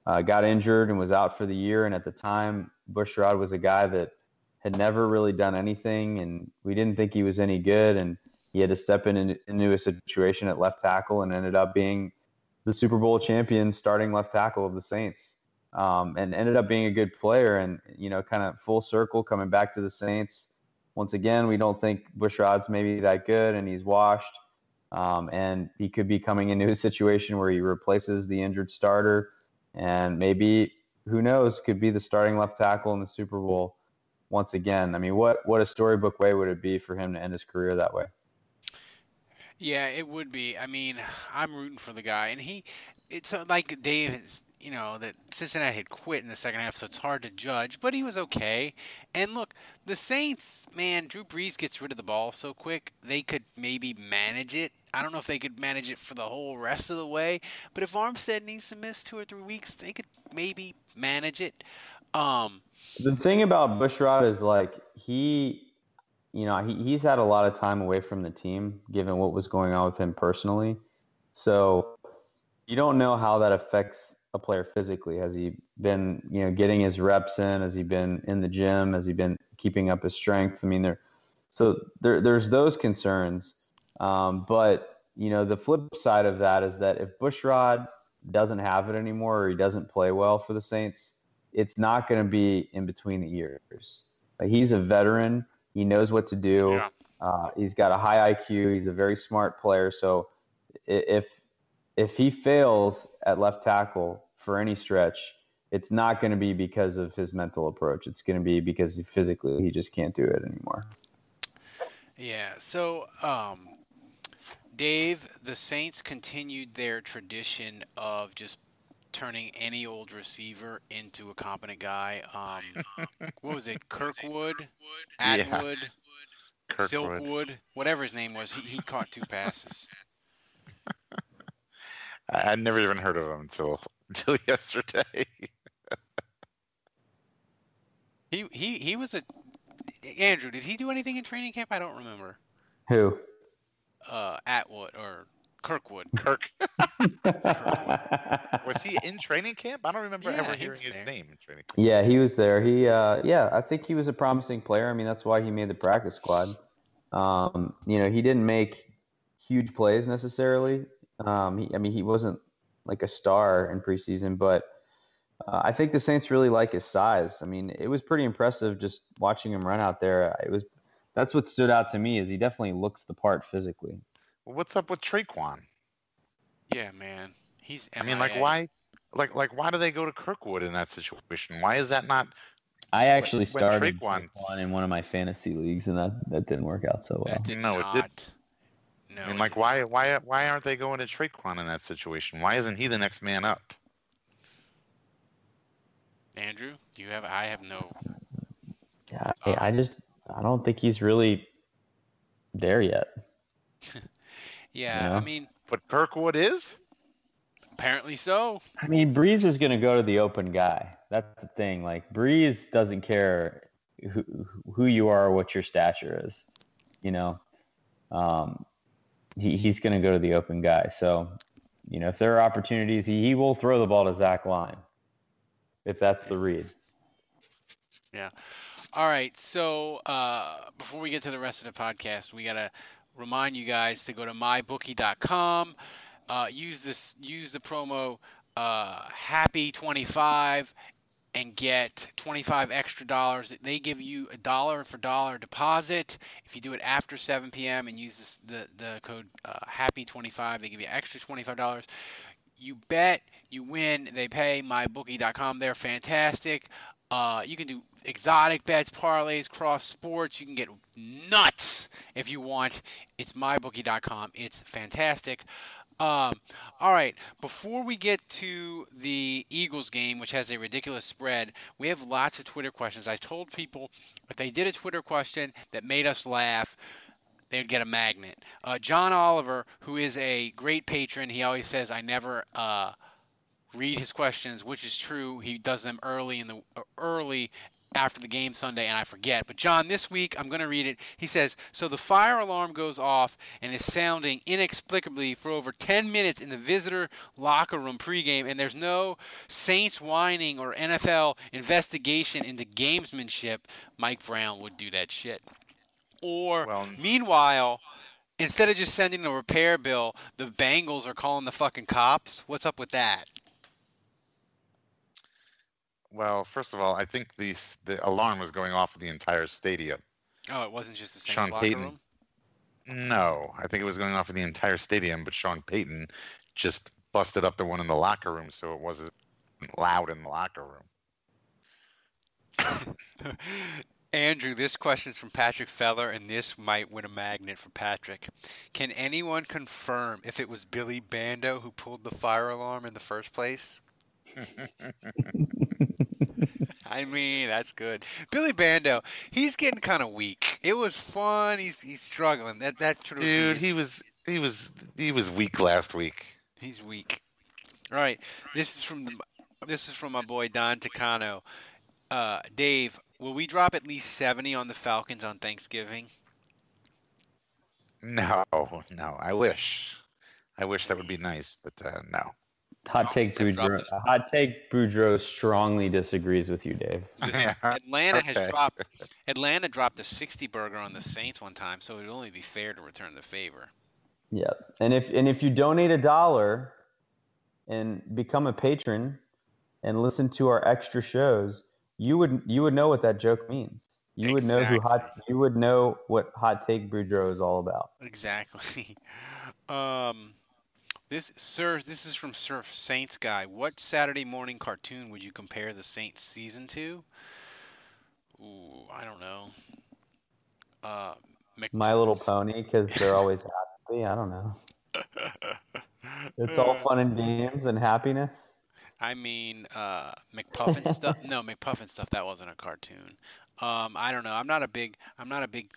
uh, got injured and was out for the year. And at the time, Bushrod was a guy that had never really done anything, and we didn't think he was any good. And he had to step in into a situation at left tackle and ended up being the Super Bowl champion starting left tackle of the Saints. Um, and ended up being a good player and, you know, kind of full circle coming back to the Saints. Once again, we don't think Bushrod's maybe that good and he's washed. Um, and he could be coming into a situation where he replaces the injured starter and maybe, who knows, could be the starting left tackle in the Super Bowl once again. I mean, what, what a storybook way would it be for him to end his career that way? Yeah, it would be. I mean, I'm rooting for the guy, and he. It's like Dave, you know, that Cincinnati had quit in the second half, so it's hard to judge. But he was okay. And look, the Saints, man, Drew Brees gets rid of the ball so quick, they could maybe manage it. I don't know if they could manage it for the whole rest of the way, but if Armstead needs to miss two or three weeks, they could maybe manage it. Um, the thing about Bushrod is like he you know, he, he's had a lot of time away from the team given what was going on with him personally. So you don't know how that affects a player physically. Has he been, you know, getting his reps in? Has he been in the gym? Has he been keeping up his strength? I mean, there, so there, there's those concerns. Um, but you know, the flip side of that is that if Bushrod doesn't have it anymore or he doesn't play well for the Saints, it's not going to be in between the years. He's a veteran he knows what to do. Yeah. Uh, he's got a high IQ. He's a very smart player. So if if he fails at left tackle for any stretch, it's not going to be because of his mental approach. It's going to be because physically he just can't do it anymore. Yeah. So, um, Dave, the Saints continued their tradition of just turning any old receiver into a competent guy. Um, what was it? Kirkwood, Atwood, yeah. Silkwood, whatever his name was. He, he caught two passes. I would never even heard of him until until yesterday. he he he was a Andrew. Did he do anything in training camp? I don't remember. Who? Uh, Atwood or Kirkwood. Kirk. was he in training camp? I don't remember yeah, ever hearing his there. name in training camp. Yeah, he was there. He, uh, yeah, I think he was a promising player. I mean, that's why he made the practice squad. Um, you know, he didn't make huge plays necessarily. Um, he, I mean, he wasn't like a star in preseason, but uh, I think the Saints really like his size. I mean, it was pretty impressive just watching him run out there. It was that's what stood out to me is he definitely looks the part physically. Well, what's up with Tre'Quan? Yeah, man. He's. I mean, like, why? Like, like, why do they go to Kirkwood in that situation? Why is that not? I actually when, started Tre'Quan in one of my fantasy leagues, and that that didn't work out so well. That did no, not. it did. No, I mean, like, why, why, why aren't they going to Tre'Quan in that situation? Why isn't he the next man up? Andrew, do you have? I have no. Yeah, I, I just I don't think he's really there yet. Yeah, I mean, but Kirkwood is. Apparently so. I mean, Brees is going to go to the open guy. That's the thing. Like Brees doesn't care who who you are or what your stature is. you know, um, he, he's going to go to the open guy. So, you know, if there are opportunities, he, he will throw the ball to Zach Line if that's the read. Yeah. All right. So uh, before we get to the rest of the podcast, we gotta remind you guys to go to mybookie.com. Uh, use this. Use the promo uh, Happy25 and get 25 extra dollars. They give you a dollar for dollar deposit. If you do it after 7 p.m. and use this, the the code uh, Happy25, they give you extra $25. You bet, you win. They pay mybookie.com. They're fantastic. Uh, you can do exotic bets, parlays, cross sports. You can get nuts if you want. It's mybookie.com. It's fantastic. Um, all right, before we get to the Eagles game, which has a ridiculous spread, we have lots of Twitter questions. I told people if they did a Twitter question that made us laugh, they would get a magnet. Uh, John Oliver, who is a great patron, he always says, I never. Uh, read his questions, which is true. He does them early in the early after the game Sunday, and I forget. But John, this week I'm going to read it. He says, "So the fire alarm goes off and is sounding inexplicably for over 10 minutes in the visitor locker room pregame, and there's no Saints whining or NFL investigation into gamesmanship. Mike Brown would do that shit." Or well, meanwhile. Instead of just sending a repair bill, the Bengals are calling the fucking cops. What's up with that? Well, first of all, I think the the alarm was going off in the entire stadium. Oh, it wasn't just the Saints Sean locker Payton. room. No, I think it was going off in the entire stadium, but Sean Payton just busted up the one in the locker room, so it wasn't loud in the locker room. Andrew, this question is from Patrick Feller, and this might win a magnet for Patrick. Can anyone confirm if it was Billy Bando who pulled the fire alarm in the first place? I mean, that's good. Billy Bando, he's getting kind of weak. It was fun. He's he's struggling. That that dude, he was he was he was weak last week. He's weak. All right, this is from the, this is from my boy Don Tacano. Uh, Dave, will we drop at least seventy on the Falcons on Thanksgiving? No, no. I wish, I wish that would be nice, but uh, no. Hot take, Boudreaux. Hot take, Boudreaux strongly disagrees with you, Dave. Atlanta has dropped. Atlanta dropped a sixty burger on the Saints one time, so it would only be fair to return the favor. Yeah, and if and if you donate a dollar, and become a patron, and listen to our extra shows, you would you would know what that joke means. You exactly. would know who hot. You would know what hot take Boudreaux is all about. Exactly. Um, this, sir, this is from Surf Saints guy. What Saturday morning cartoon would you compare the Saints season to? Ooh, I don't know. Uh, Mc- My Little Pony, because they're always happy. I don't know. it's all fun and games and happiness. I mean, uh, McPuffin stuff. No, McPuffin stuff. That wasn't a cartoon. Um, I don't know. I'm not a big. I'm not a big.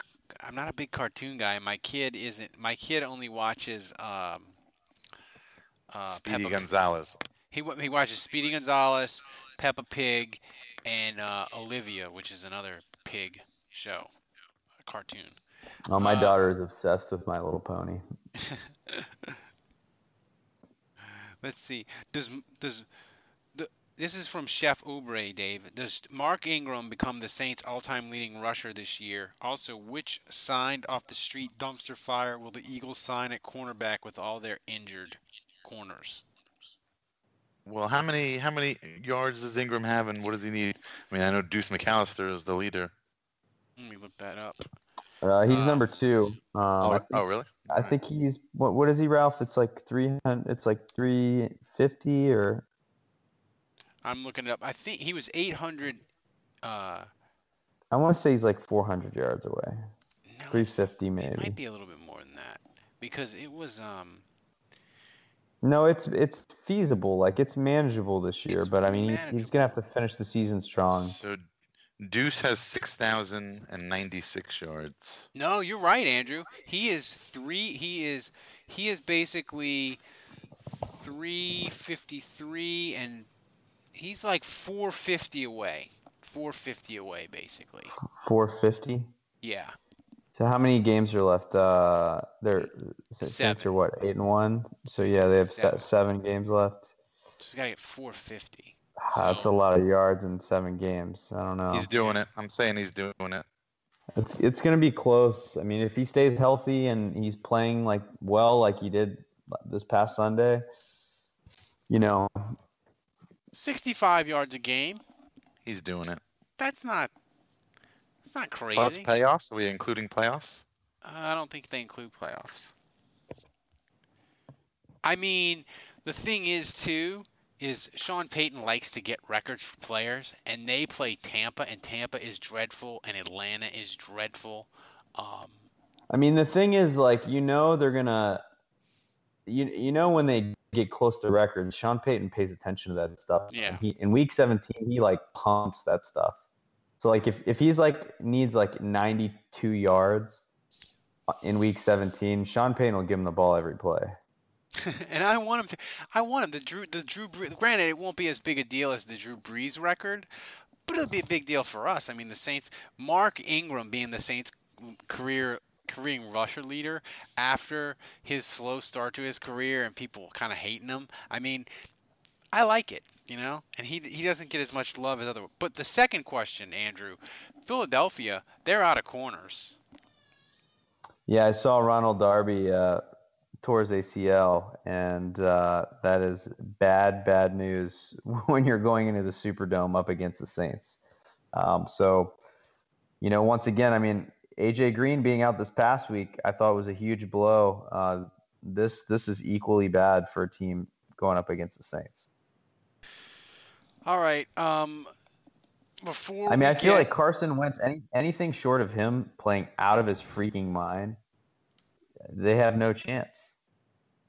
I'm not a big cartoon guy. My kid isn't. My kid only watches. Um, uh, Speedy Peppa Gonzalez. He he watches Speedy Gonzalez, Peppa Pig, and uh, Olivia, which is another pig show, a cartoon. Oh, my uh, daughter is obsessed with My Little Pony. Let's see. Does does the, this is from Chef Oubre, Dave. Does Mark Ingram become the Saints' all-time leading rusher this year? Also, which signed off the street dumpster fire will the Eagles sign at cornerback with all their injured? Corners. Well, how many how many yards does Ingram have, and what does he need? I mean, I know Deuce McAllister is the leader. Let me look that up. Uh, he's uh, number two. Um, oh, think, oh, really? I think he's what? What is he, Ralph? It's like three hundred. It's like three fifty, or. I'm looking it up. I think he was eight hundred. Uh, I want to say he's like four hundred yards away. No, three fifty maybe. It might be a little bit more than that because it was um. No, it's it's feasible. Like it's manageable this year, it's but I mean, he's, he's, gonna have to finish the season strong. So, Deuce has six thousand and ninety-six yards. No, you're right, Andrew. He is three. He is he is basically three fifty-three, and he's like four fifty away. Four fifty away, basically. Four fifty. Yeah. So how many games are left? Uh, they're Saints are what eight and one. So yeah, they have seven, seven games left. Just gotta get 450. Ah, That's a lot of yards in seven games. I don't know. He's doing it. I'm saying he's doing it. It's it's gonna be close. I mean, if he stays healthy and he's playing like well, like he did this past Sunday, you know, 65 yards a game. He's doing it. That's not. That's not crazy. Plus playoffs? Are we including playoffs? Uh, I don't think they include playoffs. I mean, the thing is too is Sean Payton likes to get records for players, and they play Tampa, and Tampa is dreadful, and Atlanta is dreadful. Um, I mean, the thing is, like, you know, they're gonna, you you know, when they get close to records, Sean Payton pays attention to that stuff. Yeah. He, in week 17, he like pumps that stuff. So like, if if he's like needs like 92 yards in week 17, Sean Payton will give him the ball every play. and I want him to. I want him the Drew. The Drew. Granted, it won't be as big a deal as the Drew Brees record, but it'll be a big deal for us. I mean, the Saints. Mark Ingram being the Saints' career career rusher leader after his slow start to his career and people kind of hating him. I mean, I like it, you know, and he he doesn't get as much love as other. But the second question, Andrew, Philadelphia, they're out of corners. Yeah, I saw Ronald Darby uh, tore his ACL, and uh, that is bad, bad news when you're going into the Superdome up against the Saints. Um, so, you know, once again, I mean, AJ Green being out this past week, I thought was a huge blow. Uh, this this is equally bad for a team going up against the Saints. All right. Um, before I mean, I feel get... like Carson Wentz, any anything short of him playing out of his freaking mind, they have no chance.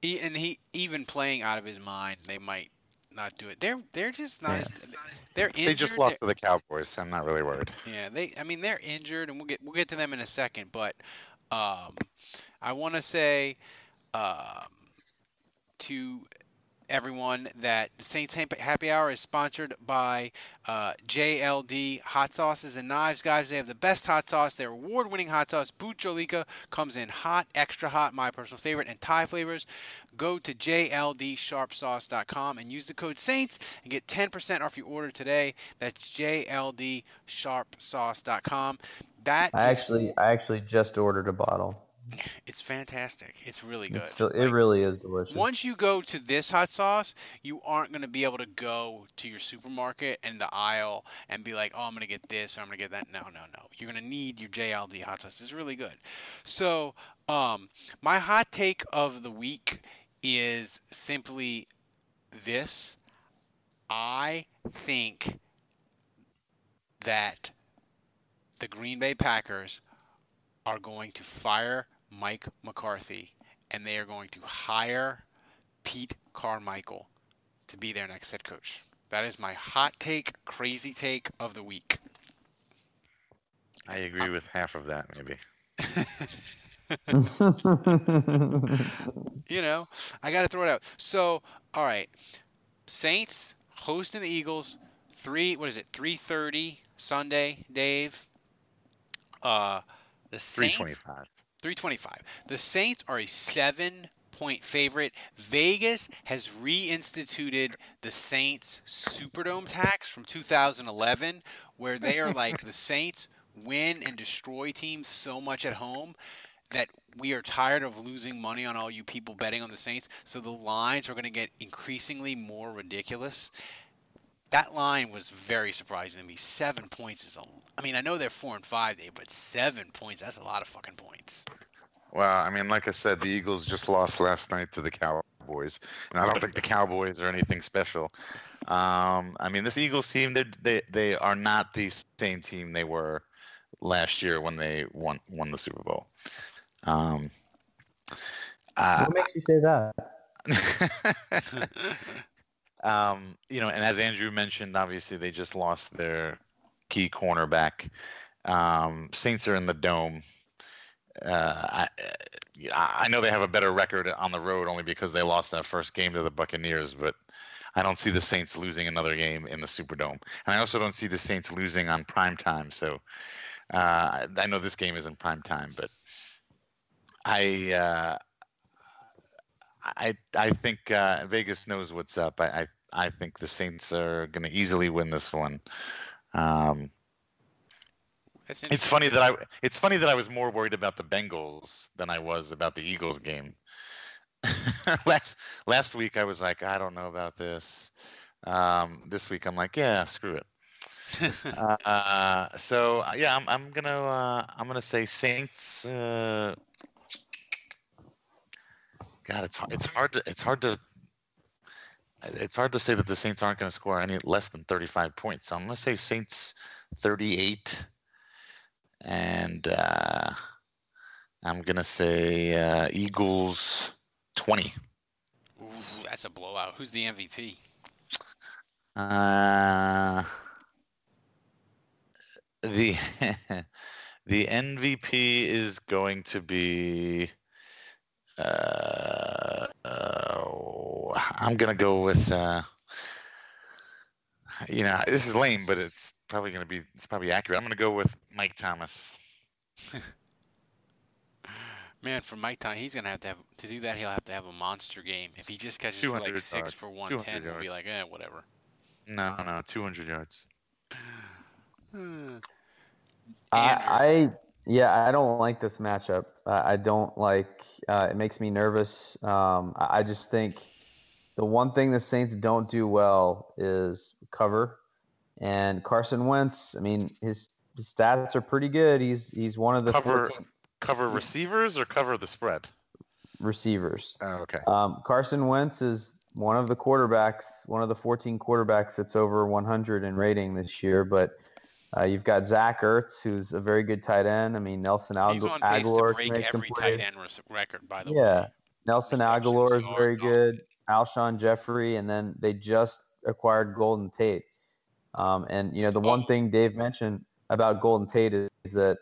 He, and he even playing out of his mind, they might not do it. They're they're just not. Yeah. As, they're injured. They just lost to the Cowboys. I'm not really worried. Yeah, they. I mean, they're injured, and we'll get we'll get to them in a second. But um, I want to say um, to everyone that the Saints Happy Hour is sponsored by uh, JLD Hot Sauces and Knives. Guys, they have the best hot sauce. Their award winning hot sauce, Bhut Jolokia, comes in hot, extra hot, my personal favorite, and Thai flavors. Go to JLDSharpSauce.com and use the code SAINTS and get 10% off your order today. That's JLDSharpSauce.com. That I is- actually I actually just ordered a bottle. It's fantastic. It's really good. It's still, it really is delicious. Once you go to this hot sauce, you aren't going to be able to go to your supermarket and the aisle and be like, oh, I'm going to get this or I'm going to get that. No, no, no. You're going to need your JLD hot sauce. It's really good. So, um, my hot take of the week is simply this I think that the Green Bay Packers are going to fire Mike McCarthy and they are going to hire Pete Carmichael to be their next head coach. That is my hot take, crazy take of the week. I agree with half of that, maybe. you know, I got to throw it out. So, all right, Saints hosting the Eagles. Three, what is it? Three thirty Sunday, Dave. Uh, the Saints. 325. 325. The Saints are a seven point favorite. Vegas has reinstituted the Saints Superdome tax from 2011, where they are like the Saints win and destroy teams so much at home that we are tired of losing money on all you people betting on the Saints. So the lines are going to get increasingly more ridiculous. That line was very surprising to me. Seven points is a. I mean, I know they're four and five, Dave, but seven points—that's a lot of fucking points. Well, I mean, like I said, the Eagles just lost last night to the Cowboys, and I don't think the Cowboys are anything special. Um, I mean, this Eagles team, they they they are not the same team they were last year when they won won the Super Bowl. Um, uh, what makes you say that? um, you know, and as Andrew mentioned, obviously they just lost their key cornerback. Um, Saints are in the dome. Uh, I, I know they have a better record on the road only because they lost that first game to the Buccaneers, but I don't see the Saints losing another game in the Superdome, and I also don't see the Saints losing on prime time. So Uh, I know this game isn't prime time, but I uh, I I think uh, Vegas knows what's up. I I, I think the Saints are going to easily win this one. Um, it's funny that I it's funny that I was more worried about the Bengals than I was about the Eagles game. last last week I was like, I don't know about this. Um, this week I'm like, yeah, screw it. uh, so uh, yeah, I'm I'm gonna uh, I'm gonna say Saints. Uh, God, it's hard- it's hard to it's hard to it's hard to say that the Saints aren't going to score any less than 35 points. So I'm going to say Saints 38, and uh, I'm going to say uh, Eagles 20. Ooh, that's a blowout. Who's the MVP? Uh, the the MVP is going to be. Uh, uh, I'm gonna go with. Uh, you know, this is lame, but it's probably gonna be. It's probably accurate. I'm gonna go with Mike Thomas. Man, for Mike Thomas, he's gonna have to have to do that. He'll have to have a monster game. If he just catches for like six yards, for one ten, we'll be like, eh, whatever. No, no, 200 yards. I, I yeah, I don't like this matchup. I, I don't like. Uh, it makes me nervous. Um, I, I just think the one thing the Saints don't do well is cover. And Carson Wentz, I mean, his, his stats are pretty good. He's he's one of the Cover 14 cover receivers or cover the spread. receivers. Oh, okay. Um, Carson Wentz is one of the quarterbacks, one of the 14 quarterbacks that's over 100 in rating this year. But uh, you've got Zach Ertz, who's a very good tight end. I mean, Nelson He's on Agholor to break every tight end record, by the Yeah, way. Yeah. Nelson Agholor is very good. Alshon Jeffery, and then they just acquired Golden Tate. Um, and you know, the one thing Dave mentioned about Golden Tate is, is that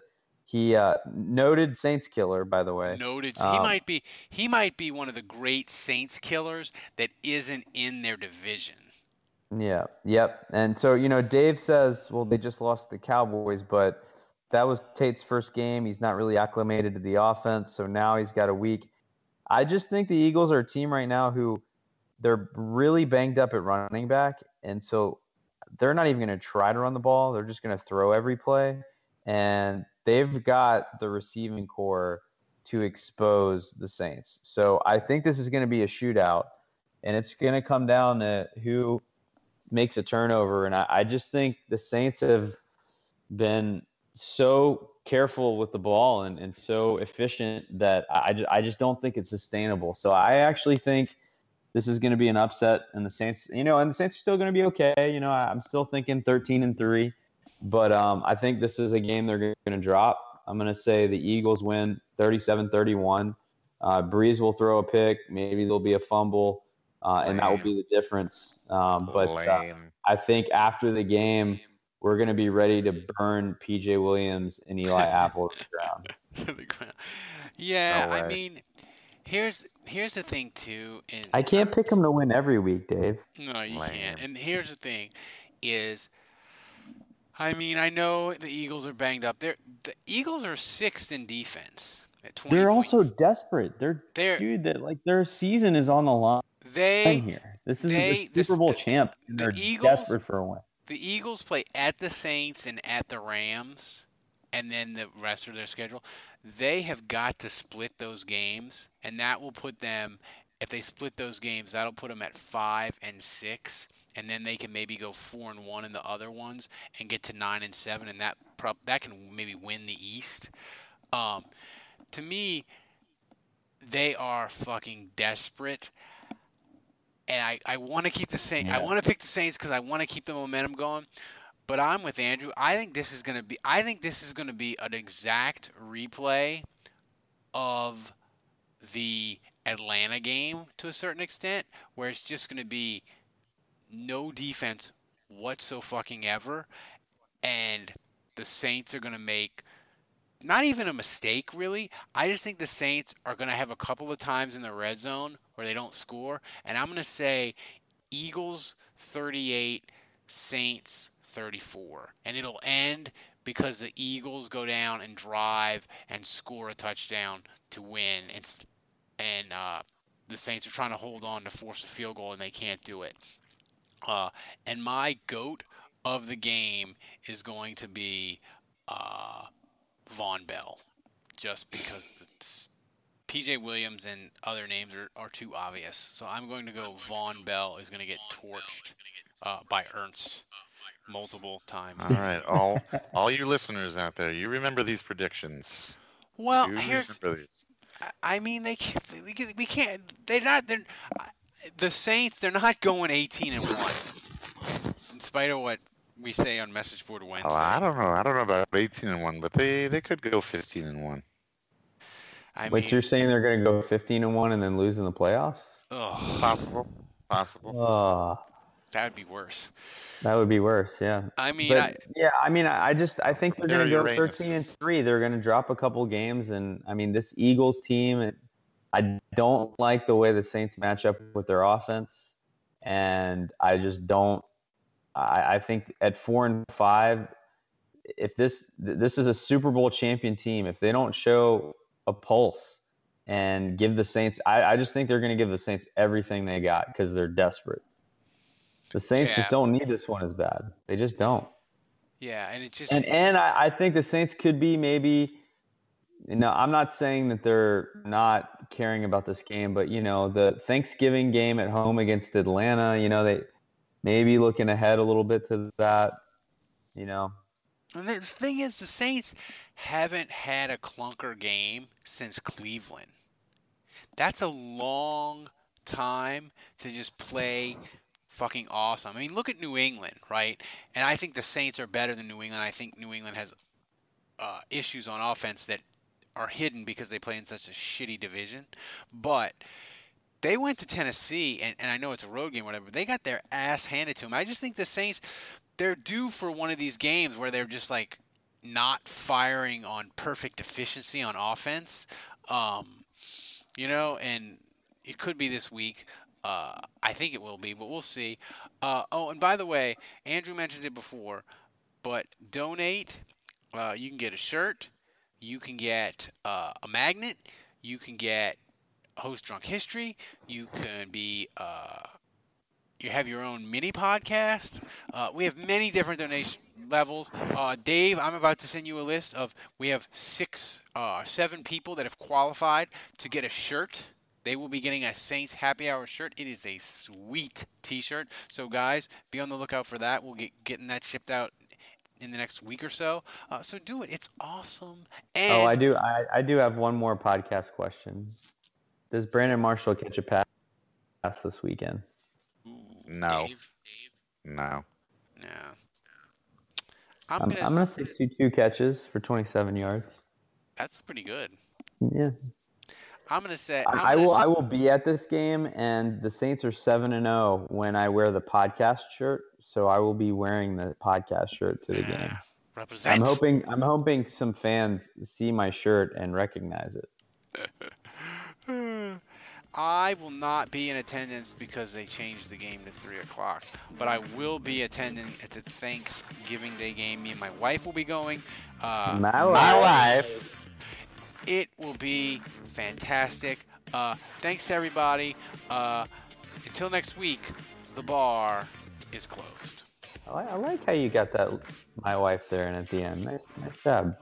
he uh, noted Saints killer, by the way. Noted. he Um, might be he might be one of the great Saints killers that isn't in their division. Yeah, yep. And so, you know, Dave says, well, they just lost the Cowboys, but that was Tate's first game. He's not really acclimated to the offense, so now he's got a week. I just think the Eagles are a team right now who they're really banged up at running back, and so they're not even going to try to run the ball. They're just going to throw every play, and they've got the receiving core to expose the Saints. So I think this is going to be a shootout, and it's going to come down to who makes a turnover. And I, I just think the Saints have been so careful with the ball and, and so efficient that I, I just don't think it's sustainable. So I actually think this is going to be an upset, and the Saints, you know, and the Saints are still going to be okay. You know, I- I'm still thinking 13 and three, but um, I think this is a game they're going to drop. I'm going to say the Eagles win 37 31. Uh, Brees will throw a pick. Maybe there'll be a fumble, uh, and that will be the difference. Um, but uh, I think after the game, we're going to be ready to burn PJ Williams and Eli Apple to the ground. to the ground. Yeah, No I mean, here's here's the thing too, and I can't pick them to win every week, Dave. No, you can't. And here's the thing: is I mean, I know the Eagles are banged up. They're the Eagles are sixth in defense at twenty. They're points. also desperate. They're, They're- dude. That like their season is on the line They here. This is they- the Super Bowl champ. The they're Eagles- desperate for a win. the Eagles play at the Saints and at the Rams, and then the rest of their schedule. They have got to split those games, and that will put them. If they split those games, that'll put them at five and six, and then they can maybe go four and one in the other ones and get to nine and seven, and that prob- that can maybe win the East. Um, to me, they are fucking desperate and I, I want to keep the Saints. I want to pick the Saints because I want to keep the momentum going. But I'm with Andrew. I think this is gonna be. I think this is gonna be an exact replay of the Atlanta game to a certain extent, where it's just gonna be no defense whatso fucking ever, and the Saints are gonna make not even a mistake really. I just think the Saints are going to have a couple of times in the red zone where they don't score, and I'm going to say Eagles 38, Saints 34, and it'll end because the Eagles go down and drive and score a touchdown to win, and and uh, the Saints are trying to hold on to force a field goal and they can't do it. Uh, and my goat of the game is going to be uh, Vonn Bell, just because it's, PJ Williams and other names are, are too obvious. So I'm going to go Vonn Bell is going to get torched uh, by Ertz multiple times. All right, all all you listeners out there, you remember these predictions. Well, You here's these. I mean, they can't. We can't-. They're not. They're the Saints. They're not going 18 and one, in spite of what we say on message board Wednesday. Oh, I don't know. I don't know about 18 and one, but they they could go 15 and one. I Wait, mean, you're saying they're going to go 15 and one and then lose in the playoffs? ugh, Possible, possible. Oh, that would be worse. that would be worse. Yeah. I mean, But I, yeah, I mean, I I just I think they're going to They're go 13 and three. They're going to drop a couple games, and I mean, this Eagles team. it- I don't like the way the Saints match up with their offense, and I just don't. I, I think at four and five, if this this is a Super Bowl champion team, if they don't show a pulse and give the Saints, I, I just think they're going to give the Saints everything they got because they're desperate. The Saints Yeah. just don't need this one as bad. They just don't. yeah, and it just And it and I, I think the Saints could be maybe. You know, I'm not saying that they're not caring about this game, but you know, the Thanksgiving game at home against Atlanta, you know, they maybe looking ahead a little bit to that. You know, And the thing is, the Saints haven't had a clunker game since Cleveland. That's a long time to just play fucking awesome. I mean, look at New England, right? And I think the Saints are better than New England. I think New England has uh, issues on offense that are hidden because they play in such a shitty division. But they went to Tennessee, and, and I know it's a road game, whatever. They got their ass handed to them. I just think the Saints, they're due for one of these games where they're just like not firing on perfect efficiency on offense. Um, you know, and it could be this week. Uh, I think it will be, but we'll see. Uh, oh, and by the way, Andrew mentioned it before, but donate. Uh, you can get a shirt. You can get uh, a magnet. You can get host drunk history. You can be uh, you have your own mini podcast. Uh, we have many different donation levels. Uh, Dave, I'm about to send you a list of we have six, uh, seven people that have qualified to get a shirt. They will be getting a Saints Happy Hour shirt. It is a sweet T-shirt. So guys, be on the lookout for that. We'll get getting that shipped out in the next week or so. Uh, so do it. It's awesome. And oh, I do. I, I do have one more podcast question. Does Brandon Marshall catch a pass this weekend? No, Dave, no. no. I'm, I'm, gonna. I'm gonna s- say two two catches for 27 yards. That's pretty good. Yeah. I'm gonna say. I'm I, I gonna will. I s- will be at this game, and the Saints are seven and zero when I wear the podcast shirt. So I will be wearing the podcast shirt to the game. Represent. I'm hoping. I'm hoping some fans see my shirt and recognize it. I will not be in attendance because they changed the game to three o'clock. But I will be attending at the Thanksgiving Day game. Me and my wife will be going. Uh, My wife. It will be fantastic. Uh, thanks to everybody. Uh, until next week, the bar is closed. I, I like how you got that. My wife there, and at the end, nice, nice job.